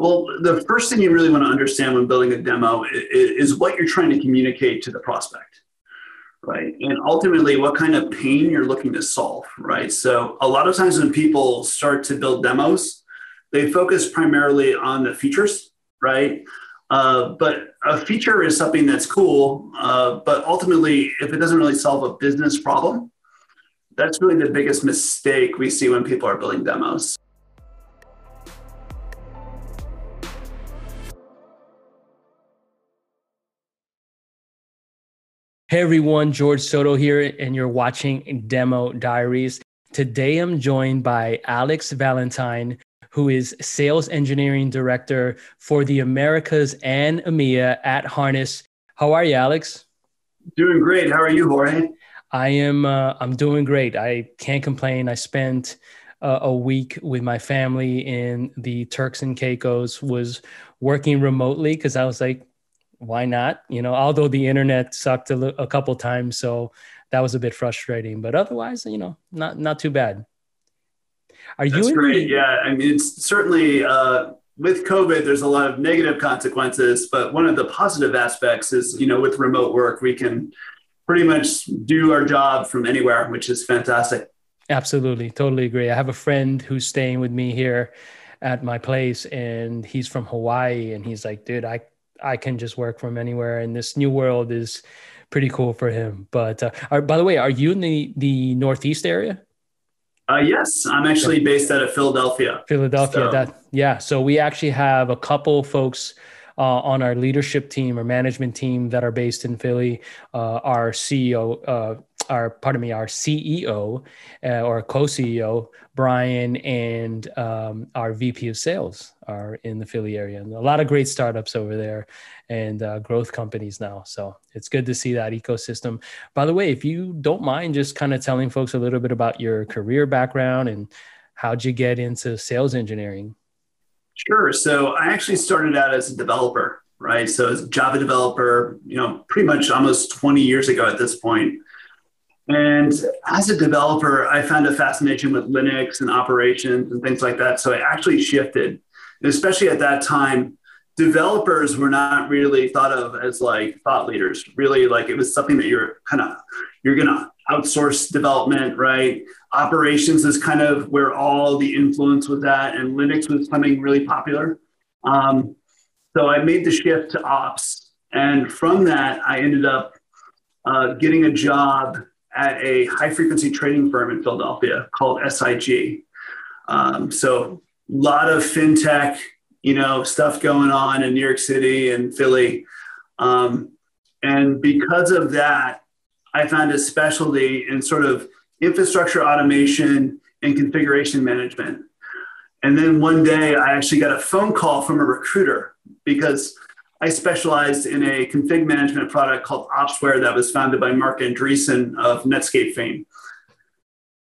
Well, the first thing you really want to understand when building a demo is, what you're trying to communicate to the prospect, right? And ultimately, what kind of pain you're looking to solve, right? So, a lot of times when people start to build demos, they focus primarily on the features, right? Uh, but a feature is something that's cool, uh, but ultimately, if it doesn't really solve a business problem, that's really the biggest mistake we see when people are building demos. Hey everyone, Jorge Soto here, and you're watching Demo Diaries. Today I'm joined by Alex Valentine, who is Sales Engineering Director for the Americas and EMEA at Harness. How are you, Alex? Doing great. How are you, Jorge? I am. Uh, I'm doing great. I can't complain. I spent uh, a week with my family in the Turks and Caicos. Was working remotely because I was like, why not? You know, although the internet sucked a, a couple times, so that was a bit frustrating. But otherwise, you know, not not too bad. Are That's you great? The- yeah, I mean, it's certainly uh, with COVID. There's a lot of negative consequences, but one of the positive aspects is, you know, with remote work, we can pretty much do our job from anywhere, which is fantastic. Absolutely, totally agree. I have a friend who's staying with me here at my place, and he's from Hawaii, and he's like, dude, I I can just work from anywhere, and this new world is pretty cool for him. But uh, are, by the way, are you in the the Northeast area? Uh, yes, I'm actually based out of Philadelphia. Philadelphia, so. that yeah. So we actually have a couple folks uh, on our leadership team or management team that are based in Philly. Uh, our CEO, uh, our pardon me, our CEO uh, or co-CEO Brian and um, our VP of Sales are in the Philly area, and a lot of great startups over there and uh, growth companies now. So it's good to see that ecosystem. By the way, if you don't mind, just kind of telling folks a little bit about your career background and how'd you get into sales engineering? Sure. So I actually started out as a developer, right? So as Java developer, you know, pretty much almost 20 years ago at this point. And as a developer, I found a fascination with Linux and operations and things like that. So I actually shifted, and especially at that time, developers were not really thought of as like thought leaders. Really, like it was something that you're kind of you're gonna outsource development, right? Operations is kind of where all the influence was at, and Linux was becoming really popular. Um, so I made the shift to ops, and from that, I ended up uh, getting a job at a high frequency trading firm in Philadelphia called SIG. Um, so a lot of fintech, you know, stuff going on in New York City and Philly. Um, and because of that, I found a specialty in sort of infrastructure automation and configuration management. And then one day I actually got a phone call from a recruiter because I specialized in a config management product called Opsware that was founded by Marc Andreessen of Netscape fame.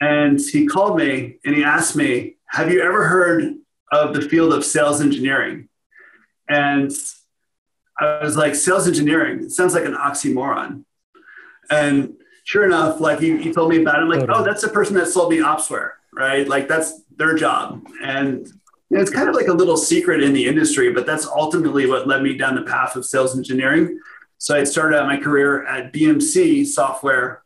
And he called me and he asked me, Have you ever heard of the field of sales engineering? And I was like, Sales engineering? It sounds like an oxymoron. And sure enough, like he, he told me about it. I'm like, oh, that's the person that sold me Opsware, right? Like that's their job. And it's kind of like a little secret in the industry, but that's ultimately what led me down the path of sales engineering. So I started out my career at BMC Software,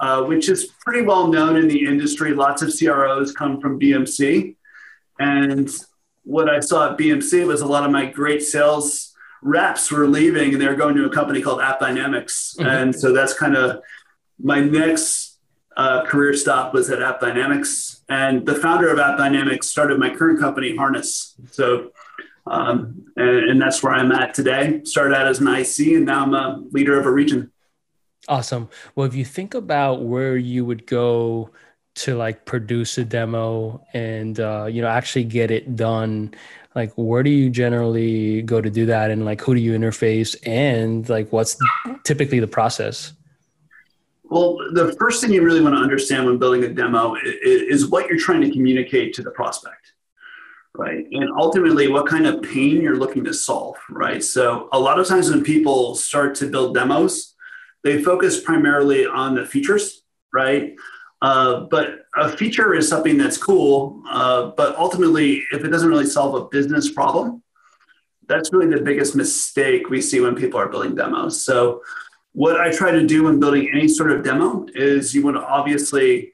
uh, which is pretty well known in the industry. Lots of CROs come from BMC. And what I saw at BMC was a lot of my great sales reps were leaving and they were going to a company called AppDynamics. Mm-hmm. And so that's kind of my next uh, career stop was at AppDynamics and the founder of AppDynamics started my current company, Harness. So, um, and, and, that's where I'm at today. Started out as an IC, and now I'm a leader of a region. Awesome. Well, if you think about where you would go to like produce a demo and uh, you know actually get it done, like where do you generally go to do that, and like who do you interface, and like what's typically the process? Well, the first thing you really want to understand when building a demo is, what you're trying to communicate to the prospect, right? And ultimately, what kind of pain you're looking to solve, right? So, a lot of times when people start to build demos, they focus primarily on the features, right? Uh, but a feature is something that's cool, uh, but ultimately, if it doesn't really solve a business problem, that's really the biggest mistake we see when people are building demos. So, what I try to do when building any sort of demo is you want to obviously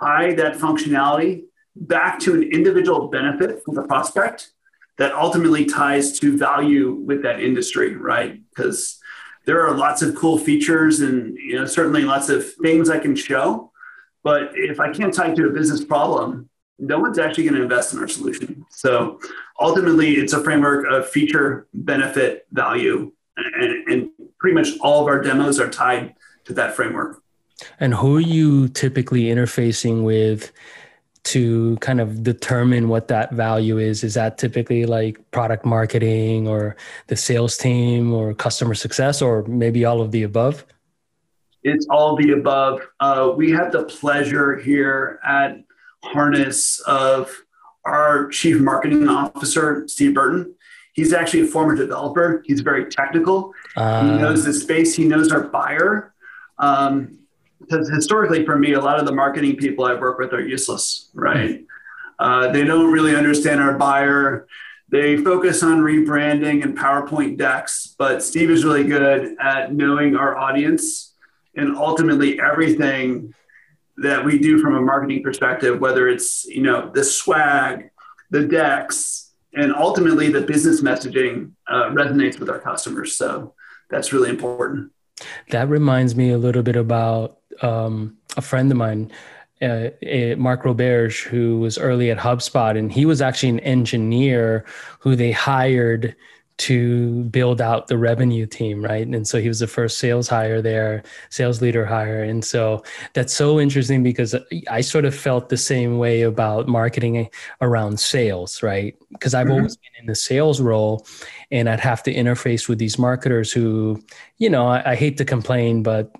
tie that functionality back to an individual benefit for the prospect that ultimately ties to value with that industry, right? Because there are lots of cool features and you know certainly lots of things I can show, but if I can't tie to a business problem, no one's actually going to invest in our solution. So ultimately, it's a framework of feature, benefit, value, and, and pretty much all of our demos are tied to that framework. And who are you typically interfacing with to kind of determine what that value is? Is that typically like product marketing or the sales team or customer success or maybe all of the above? It's all the above. Uh, we have the pleasure here at Harness of our chief marketing officer, Steve Burton. He's actually a former developer. He's very technical. Uh, he knows the space. He knows our buyer. Um, because historically, for me, a lot of the marketing people I work with are useless, right? Uh, they don't really understand our buyer. They focus on rebranding and PowerPoint decks, but Steve is really good at knowing our audience and ultimately everything that we do from a marketing perspective, whether it's you know the swag, the decks, and ultimately the business messaging uh, resonates with our customers. So that's really important. That reminds me a little bit about um, a friend of mine, uh, uh, Mark Roberge, who was early at HubSpot, and he was actually an engineer who they hired to build out the revenue team, right? And so he was the first sales hire there, sales leader hire. And so that's so interesting because I sort of felt the same way about marketing around sales, right? Because I've mm-hmm. always been in the sales role and I'd have to interface with these marketers who, you know, I, I hate to complain, but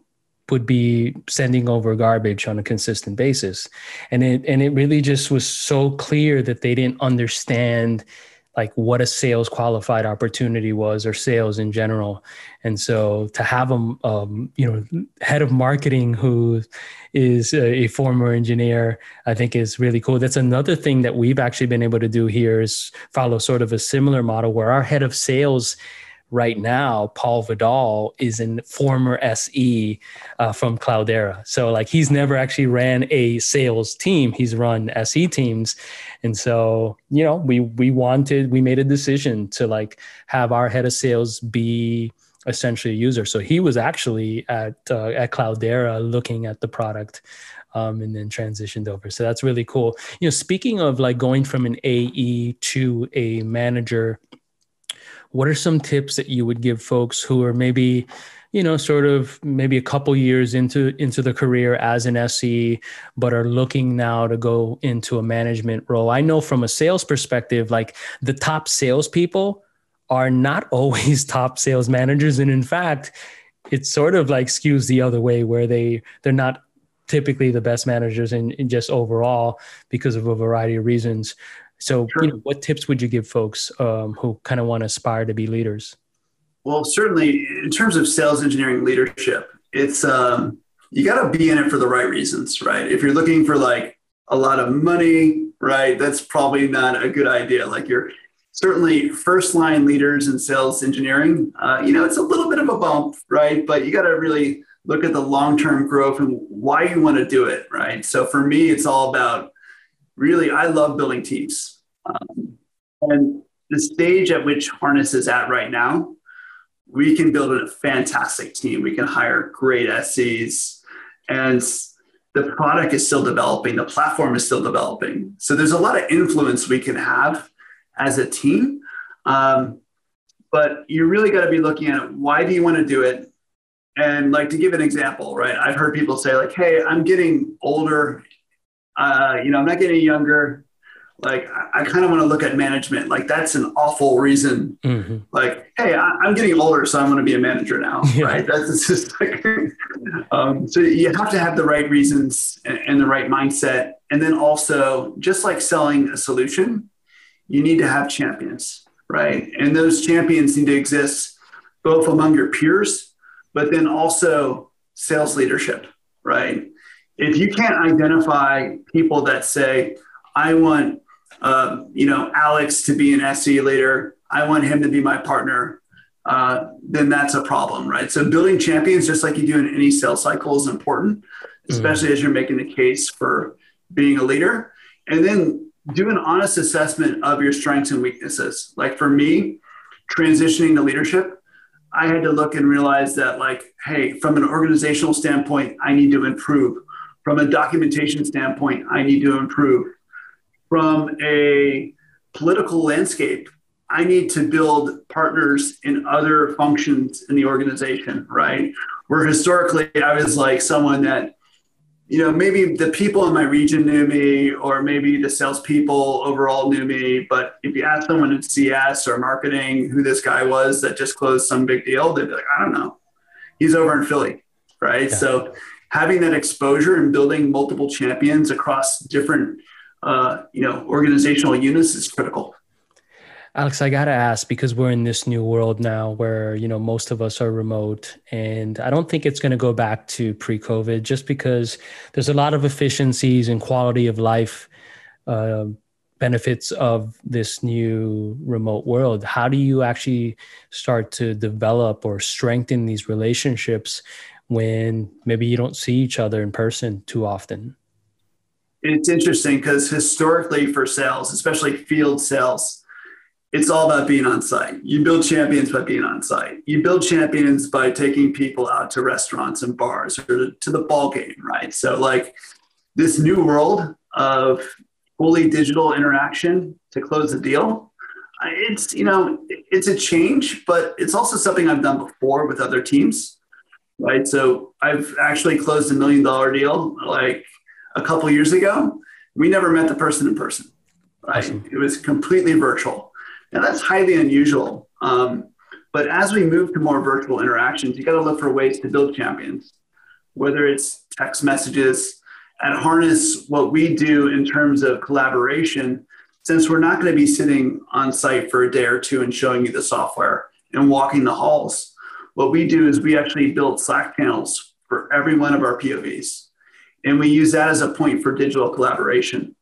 would be sending over garbage on a consistent basis. And it and it really just was so clear that they didn't understand like what a sales qualified opportunity was or sales in general. And so to have a um, you know head of marketing who is a, a, former engineer i think is really cool. That's another thing that we've actually been able to do here is follow sort of a similar model where our head of sales right now, Paul Vidal is in former SE uh, from Cloudera. So like he's never actually ran a sales team. He's run SE teams. And so, you know, we we wanted, we made a decision to like have our head of sales be essentially a user. So he was actually at uh, at Cloudera looking at the product um, and then transitioned over. So that's really cool. You know, speaking of like going from an AE to a manager, what are some tips that you would give folks who are maybe you know sort of maybe a couple years into into the career as an SE but are looking now to go into a management role? I know from a sales perspective like the top salespeople are not always top sales managers and in fact it sort of like skews the other way where they they're not typically the best managers in just overall because of a variety of reasons so, sure. you know, what tips would you give folks um, who kind of want to aspire to be leaders? Well, certainly in terms of sales engineering leadership, it's um, you got to be in it for the right reasons, right? If you're looking for like a lot of money, right, that's probably not a good idea. Like you're certainly first line leaders in sales engineering, uh, you know, it's a little bit of a bump, right? But you got to really look at the long term growth and why you want to do it, right? So for me, it's all about really, I love building teams. Um, and the stage at which Harness is at right now, we can build a fantastic team. We can hire great SEs, and the product is still developing. The platform is still developing. So there's a lot of influence we can have as a team. Um, but you really got to be looking at why do you want to do it? And like to give an example, right? I've heard people say like, "Hey, I'm getting older uh, you know, I'm not getting younger. Like, I, I kind of want to look at management. Like, that's an awful reason. Mm-hmm. Like, hey, I, am getting older, so I'm going to be a manager now, yeah. right? That's just like, um, so you have to have the right reasons and, and the right mindset. And then also, just like selling a solution, you need to have champions, right? And those champions need to exist both among your peers, but then also sales leadership, right? If you can't identify people that say, I want, uh, you know, Alex to be an SE leader, I want him to be my partner, uh, then that's a problem, right? So building champions, just like you do in any sales cycle, is important, mm-hmm. especially mm. as you're making the case for being a leader. And then do an honest assessment of your strengths and weaknesses. Like for me, transitioning to leadership, I had to look and realize that, like, hey, from an organizational standpoint, I need to improve. From a documentation standpoint, I need to improve. From a political landscape, I need to build partners in other functions in the organization, right? Where historically I was like someone that you know, maybe the people in my region knew me, or maybe the salespeople overall knew me. But if you ask someone in CS or marketing who this guy was that just closed some big deal, they'd be like, I don't know. He's over in Philly, right? Yeah. So having that exposure and building multiple champions across different, uh, you know, organizational units is critical. Alex, I gotta ask because we're in this new world now where you know most of us are remote, and I don't think it's going to go back to pre-COVID just because there's a lot of efficiencies and quality of life uh, benefits of this new remote world. How do you actually start to develop or strengthen these relationships when maybe you don't see each other in person too often? It's interesting because historically, for sales, especially field sales it's all about being on site. You build champions by being on site. You build champions by taking people out to restaurants and bars or to the ball game, right? So, like this new world of fully digital interaction to close the deal, it's you know it's a change, but it's also something I've done before with other teams, right? So I've actually closed a million dollar deal like a couple years ago. We never met the person in person, right? Awesome. It was completely virtual now, that's highly unusual. Um, but as we move to more virtual interactions, you got to look for ways to build champions, whether it's text messages. At Harness, what we do in terms of collaboration, since we're not going to be sitting on site for a day or two and showing you the software and walking the halls, what we do is we actually build Slack channels for every one of our POVs. And we use that as a point for digital collaboration.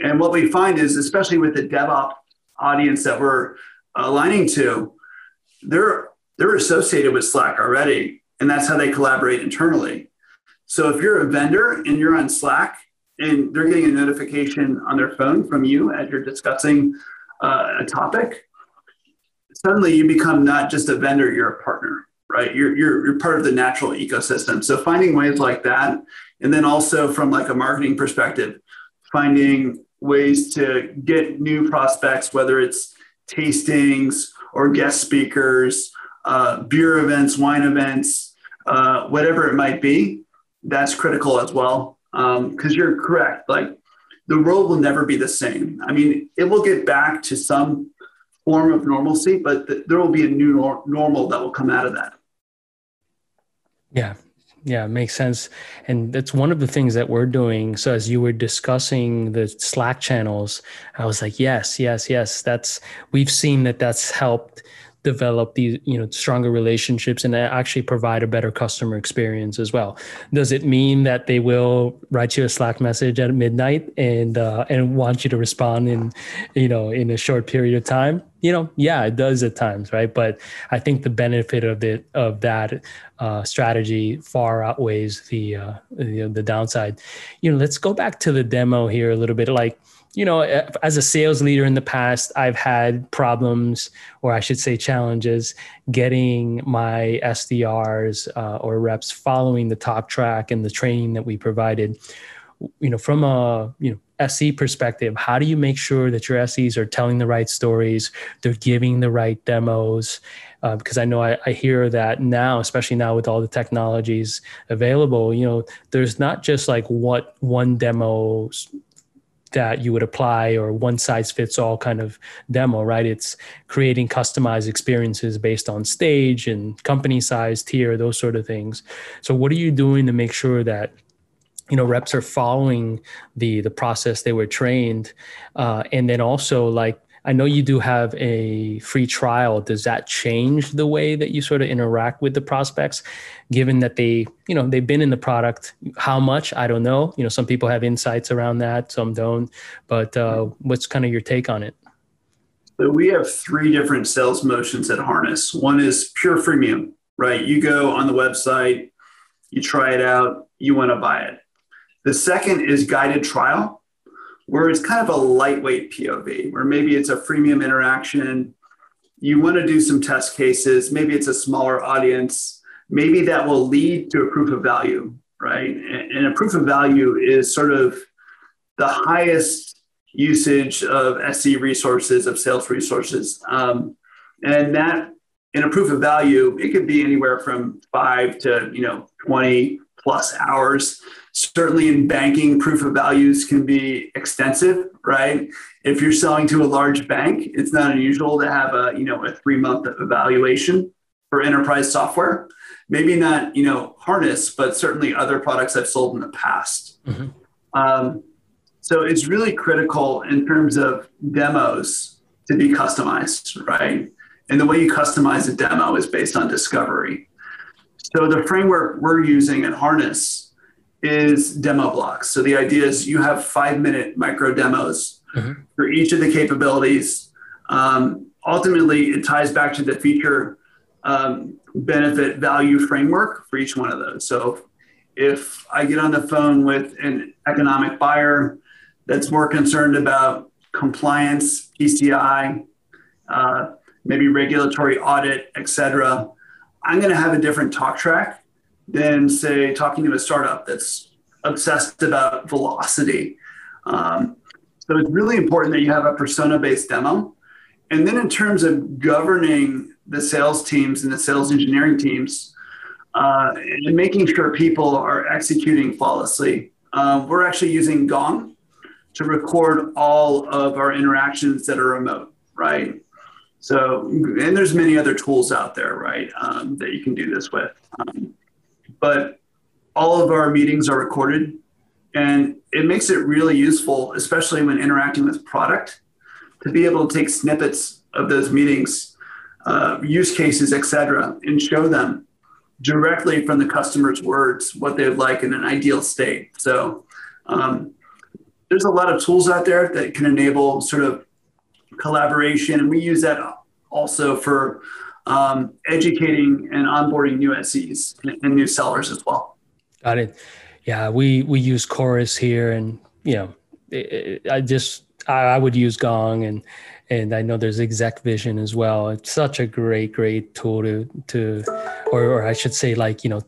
And what we find is, especially with the DevOps audience that we're aligning to, they're they're associated with Slack already, and that's how they collaborate internally. So if you're a vendor and you're on Slack and they're getting a notification on their phone from you as you're discussing uh, a topic, suddenly you become not just a vendor, you're a partner, right? You're, you're, you're part of the natural ecosystem. So finding ways like that, and then also from like a marketing perspective, finding ways to get new prospects, whether it's tastings or guest speakers, uh, beer events, wine events, uh, whatever it might be. That's critical as well. Because um, you're correct. Like the world will never be the same. I mean, it will get back to some form of normalcy, but th- there will be a new nor- normal that will come out of that. Yeah, yeah, makes sense. And that's one of the things that we're doing. So as you were discussing the Slack channels, I was like, yes, yes, yes. That's we've seen that that's helped develop these you know stronger relationships and actually provide a better customer experience as well. Does it mean that they will write you a slack message at midnight and uh, and want you to respond in you know in a short period of time? You know yeah it does at times right? But i think the benefit of it of that uh, strategy far outweighs the uh, the, the downside. You know let's go back to the demo here a little bit. Like you know, as a sales leader in the past, I've had problems, or I should say challenges, getting my SDRs uh, or reps following the talk track and the training that we provided. You know, from a you know SE perspective, how do you make sure that your SEs are telling the right stories, they're giving the right demos? Uh, because I know I, I, hear that now, especially now with all the technologies available, you know, there's not just like what one demo that you would apply or one size fits all kind of demo, right? It's creating customized experiences based on stage and company size, tier, those sort of things. So, what are you doing to make sure that you know reps are following the the process they were trained, uh, and then also like I know you do have a free trial. Does that change the way that you sort of interact with the prospects, given that they, you know, they've been in the product? How much? I don't know. You know, some people have insights around that, some don't. But uh, what's kind of your take on it? So we have three different sales motions at Harness. One is pure freemium, right? You go on the website, you try it out, you want to buy it. The second is guided trial, where it's kind of a lightweight POV, where maybe it's a freemium interaction. You want to do some test cases, maybe it's a smaller audience, maybe that will lead to a proof of value, right? And a proof of value is sort of the highest usage of SE resources, of sales resources. Um, and that in a proof of value, it could be anywhere from five to you know 20 plus hours. Certainly in banking, proof of values can be extensive, right? If you're selling to a large bank, it's not unusual to have a you know a three month evaluation for enterprise software. Maybe not you know harness, but certainly other products I've sold in the past. Mm-hmm. Um, so it's really critical in terms of demos to be customized, right? And the way you customize a demo is based on discovery. So the framework we're using at Harness is demo blocks. So the idea is you have five minute micro demos mm-hmm. for each of the capabilities. Um, ultimately, it ties back to the feature um, benefit value framework for each one of those. So if I get on the phone with an economic buyer that's more concerned about compliance, PCI, uh, maybe regulatory audit, et cetera, I'm going to have a different talk track than, say, talking to a startup that's obsessed about velocity. Um, so it's really important that you have a persona based demo. And then, in terms of governing the sales teams and the sales engineering teams, uh, and making sure people are executing flawlessly, uh, we're actually using Gong to record all of our interactions that are remote, right? So, and there's many other tools out there, right, um, that you can do this with. Um, but all of our meetings are recorded, and it makes it really useful, especially when interacting with product, to be able to take snippets of those meetings, uh, use cases, et cetera, and show them directly from the customer's words what they'd like in an ideal state. So, um, there's a lot of tools out there that can enable sort of collaboration, and we use that also for um, educating and onboarding new SEs and new sellers as well. Got it. Yeah, we we use Chorus here, and you know, it, it, I just I, I, would use Gong, and and I know there's Exec Vision as well. It's such a great great tool to to, or or I should say like you know,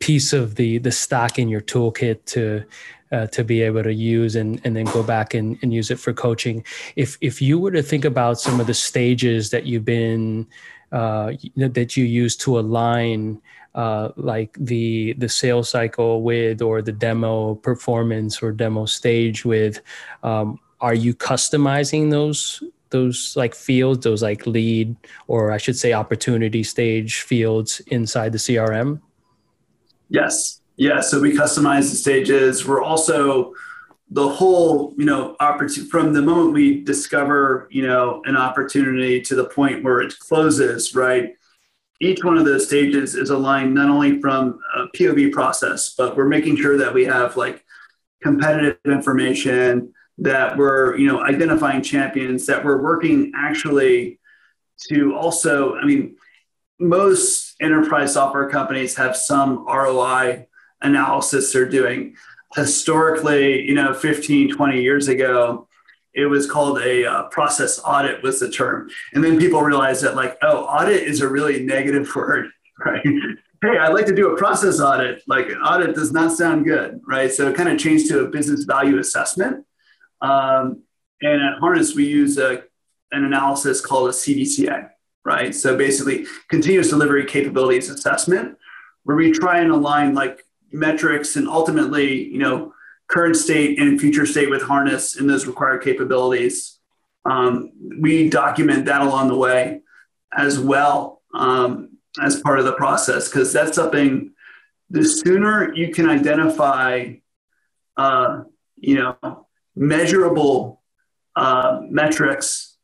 piece of the the stack in your toolkit to uh, to be able to use and, and then go back and, and use it for coaching. If, if you were to think about some of the stages that you've been, uh, that you use to align uh, like the the sales cycle with or the demo performance or demo stage with um, are you customizing those those like fields those like lead or i should say opportunity stage fields inside the crm yes yeah, so we customize the stages. We're also the whole, you know, opportunity from the moment we discover, you know, an opportunity to the point where it closes, right? Each one of those stages is aligned not only from a POV process, but we're making sure that we have like competitive information, that we're, you know, identifying champions, that we're working actually to also, I mean, most enterprise software companies have some ROI analysis they're doing. Historically, you know, 15, 20 years ago, it was called a uh, process audit was the term. And then people realized that like, oh, audit is a really negative word, right? hey, I'd like to do a process audit. Like an audit does not sound good, right? So it kind of changed to a business value assessment. Um, and at Harness, we use a, an analysis called a CDCA, right? So basically, continuous delivery capabilities assessment, where we try and align like metrics and ultimately, you know, current state and future state with harness and those required capabilities. Um, we document that along the way as well um, as part of the process because that's something the sooner you can identify uh, you know measurable uh, metrics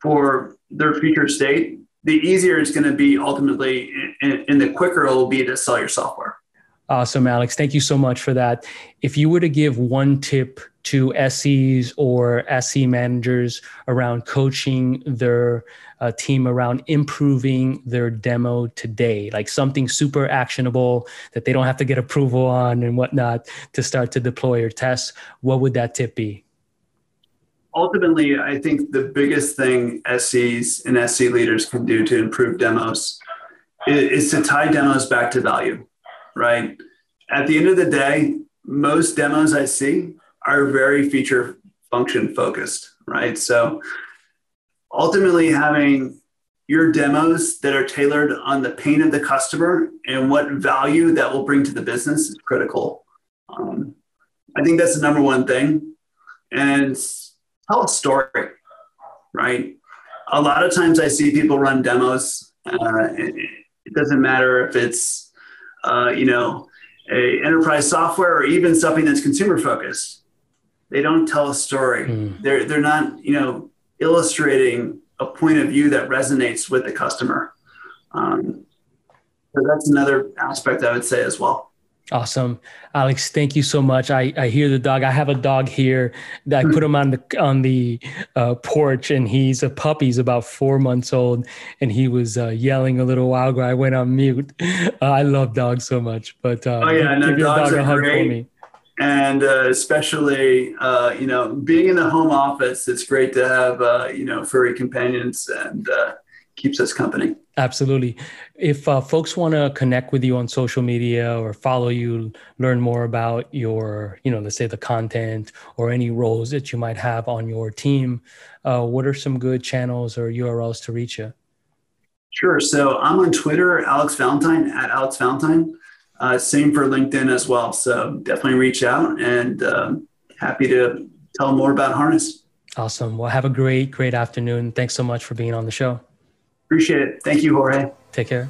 for their future state the easier it's going to be ultimately and, and the quicker it will be to sell your software Awesome, Alex. Thank you so much for that. If you were to give one tip to SEs or SE managers around coaching their uh, team around improving their demo today, like something super actionable that they don't have to get approval on and whatnot to start to deploy or test, what would that tip be? Ultimately, I think the biggest thing SEs and SE leaders can do to improve demos is, is to tie demos back to value, right? At the end of the day, most demos I see are very feature function focused, right? So ultimately having your demos that are tailored on the pain of the customer and what value that will bring to the business is critical. Um, I think that's the number one thing. And tell a story, right? A lot of times I see people run demos. Uh, it doesn't matter if it's, uh, you know, a enterprise software or even something that's consumer focused. They don't tell a story. Mm. They're they're not you know illustrating a point of view that resonates with the customer. Um, so that's another aspect I would say as well. Awesome, Alex. Thank you so much. I, I hear the dog. I have a dog here that I put him on the on the uh, porch, and he's a puppy. He's about four months old, and he was uh, yelling a little while ago. I went on mute. Uh, I love dogs so much, but uh, oh yeah, no, give your dog a hug great. for me. And uh, especially, uh, you know, being in the home office, it's great to have you know furry companions and keeps us company. Absolutely. If uh, folks want to connect with you on social media or follow you, learn more about your, you know, let's say the content or any roles that you might have on your team, uh, what are some good channels or URLs to reach you? Sure. So I'm on Twitter, Alex Valentine at Alex Valentine. Uh, same for LinkedIn as well. So definitely reach out and uh, happy to tell more about Harness. Awesome. Well, have a great, great afternoon. Thanks so much for being on the show. Appreciate it. Thank you, Jorge. Take care.